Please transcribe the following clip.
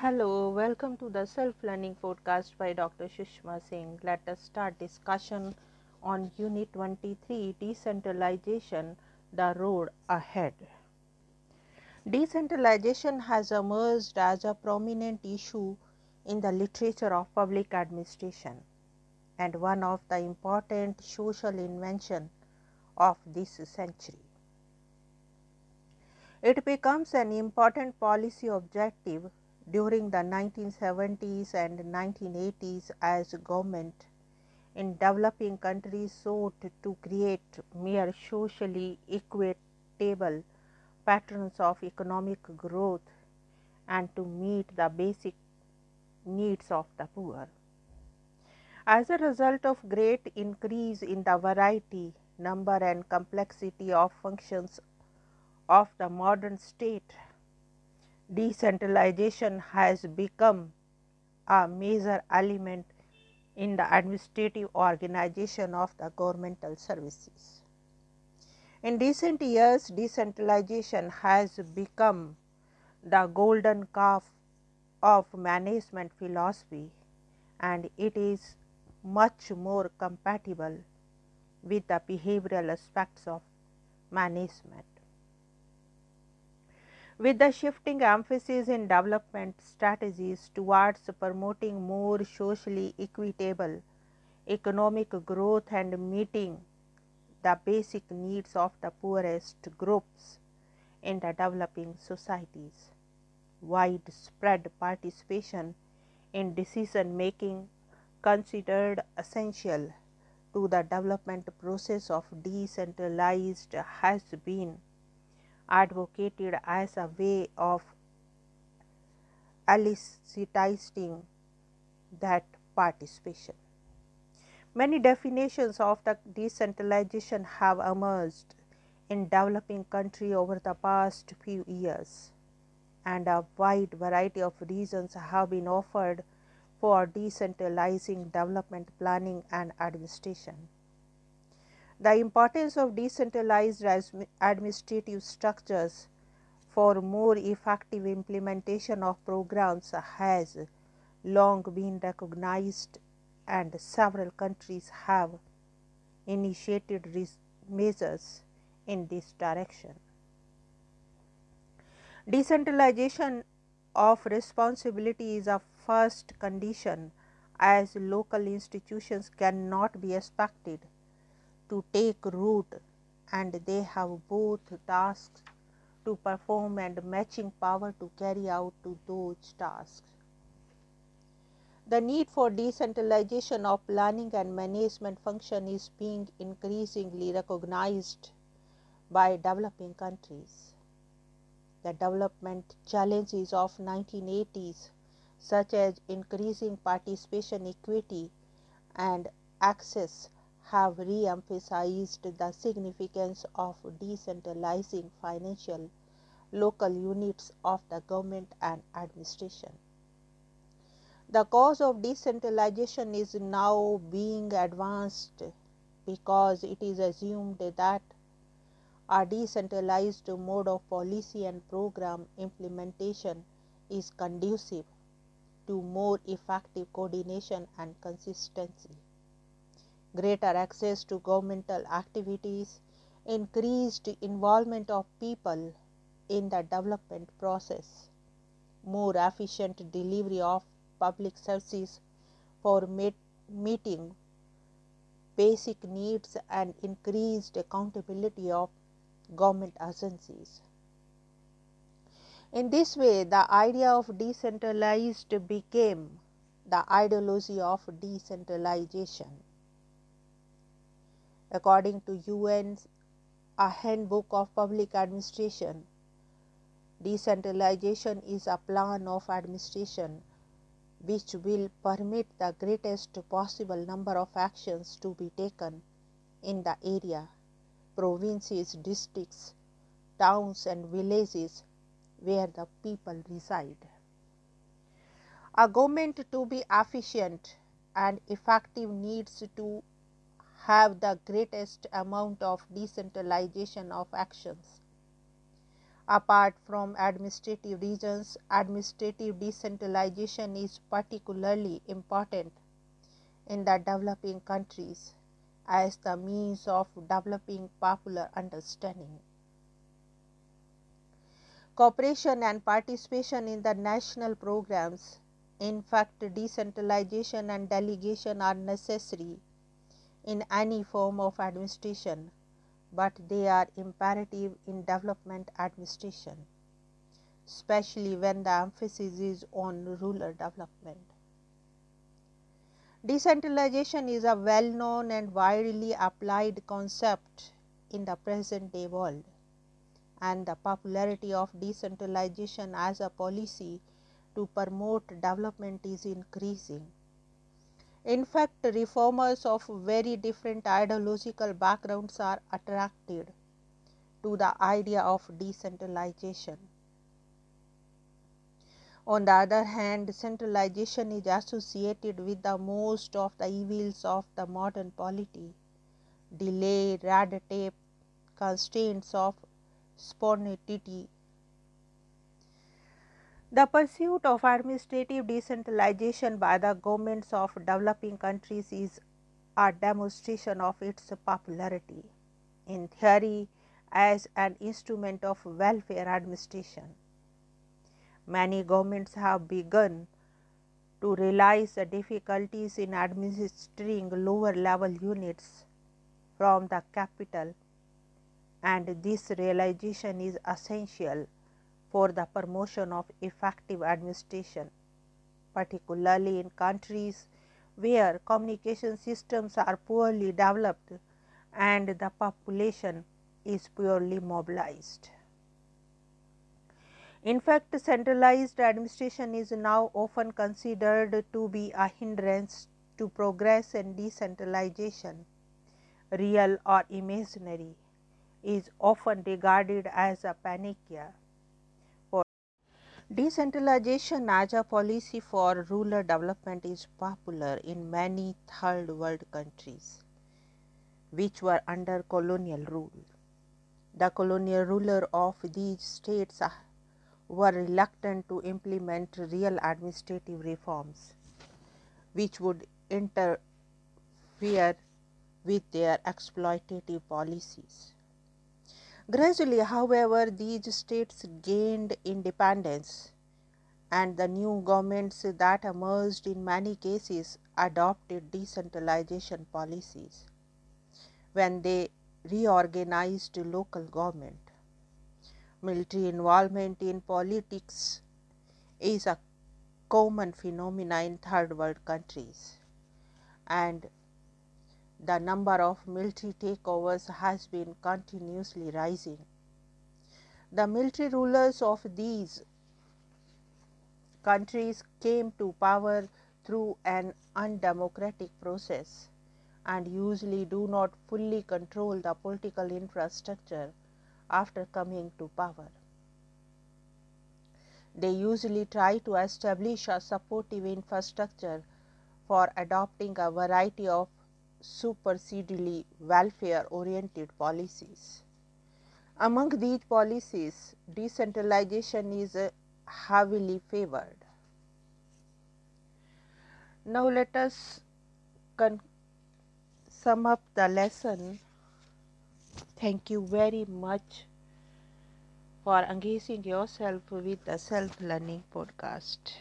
Hello, welcome to the Self Learning Podcast by Dr. Sushma Singh. Let us start discussion on Unit 23 Decentralization The Road Ahead. Decentralization has emerged as a prominent issue in the literature of public administration and one of the important social inventions of this century. It becomes an important policy objective during the 1970s and 1980s as government in developing countries sought to create mere socially equitable patterns of economic growth and to meet the basic needs of the poor. As a result of great increase in the variety, number and complexity of functions of the modern state, decentralization has become a major element in the administrative organization of the governmental services. In recent years, decentralization has become the golden calf of management philosophy and it is much more compatible with the behavioral aspects of management. With the shifting emphasis in development strategies towards promoting more socially equitable economic growth and meeting the basic needs of the poorest groups in the developing societies. Widespread participation in decision making considered essential to the development process of decentralized has been advocated as a way of eliciting that participation. Many definitions of the decentralization have emerged in developing countries over the past few years and a wide variety of reasons have been offered for decentralizing development planning and administration. The importance of decentralized administrative structures for more effective implementation of programs has long been recognized and several countries have initiated measures in this direction. Decentralization of responsibility is a first condition as local institutions cannot be expected to take root and they have both tasks to perform and matching power to carry out to those tasks. The need for decentralization of planning and management function is being increasingly recognized by developing countries. The development challenges of 1980s such as increasing participation equity and access have re-emphasized the significance of decentralizing financial local units of the government and administration. The cause of decentralization is now being advanced because it is assumed that a decentralized mode of policy and program implementation is conducive to more effective coordination and consistency greater access to governmental activities, increased involvement of people in the development process, more efficient delivery of public services for meeting basic needs and increased accountability of government agencies. In this way, the idea of decentralized became the ideology of decentralization. According to UN's a handbook of public administration, decentralization is a plan of administration which will permit the greatest possible number of actions to be taken in the area, provinces, districts, towns, and villages where the people reside. A government to be efficient and effective needs to have the greatest amount of decentralization of actions. Apart from administrative regions, administrative decentralization is particularly important in the developing countries as the means of developing popular understanding. Cooperation and participation in the national programs, in fact, decentralization and delegation are necessary in any form of administration, but they are imperative in development administration, especially when the emphasis is on rural development. Decentralization is a well known and widely applied concept in the present day world, and the popularity of decentralization as a policy to promote development is increasing. In fact, reformers of very different ideological backgrounds are attracted to the idea of decentralization. On the other hand, centralization is associated with the most of the evils of the modern polity delay, red tape, constraints of spontaneity. The pursuit of administrative decentralization by the governments of developing countries is a demonstration of its popularity in theory as an instrument of welfare administration. Many governments have begun to realize the difficulties in administering lower level units from the capital and this realization is essential for the promotion of effective administration, particularly in countries where communication systems are poorly developed and the population is poorly mobilized. In fact, centralized administration is now often considered to be a hindrance to progress and decentralization, real or imaginary, is often regarded as a panacea. Decentralization as a policy for rural development is popular in many third world countries which were under colonial rule. The colonial ruler of these states uh, were reluctant to implement real administrative reforms, which would interfere with their exploitative policies. Gradually, however, these states gained independence and the new governments that emerged in many cases adopted decentralization policies when they reorganized local government. Military involvement in politics is a common phenomenon in third world countries and the number of military takeovers has been continuously rising. The military rulers of these countries came to power through an undemocratic process and usually do not fully control the political infrastructure after coming to power. They usually try to establish a supportive infrastructure for adopting a variety of supersedely welfare oriented policies. Among these policies, decentralization is uh, heavily favored. Now, let us sum up the lesson Thank you very much for engaging yourself with the self learning podcast.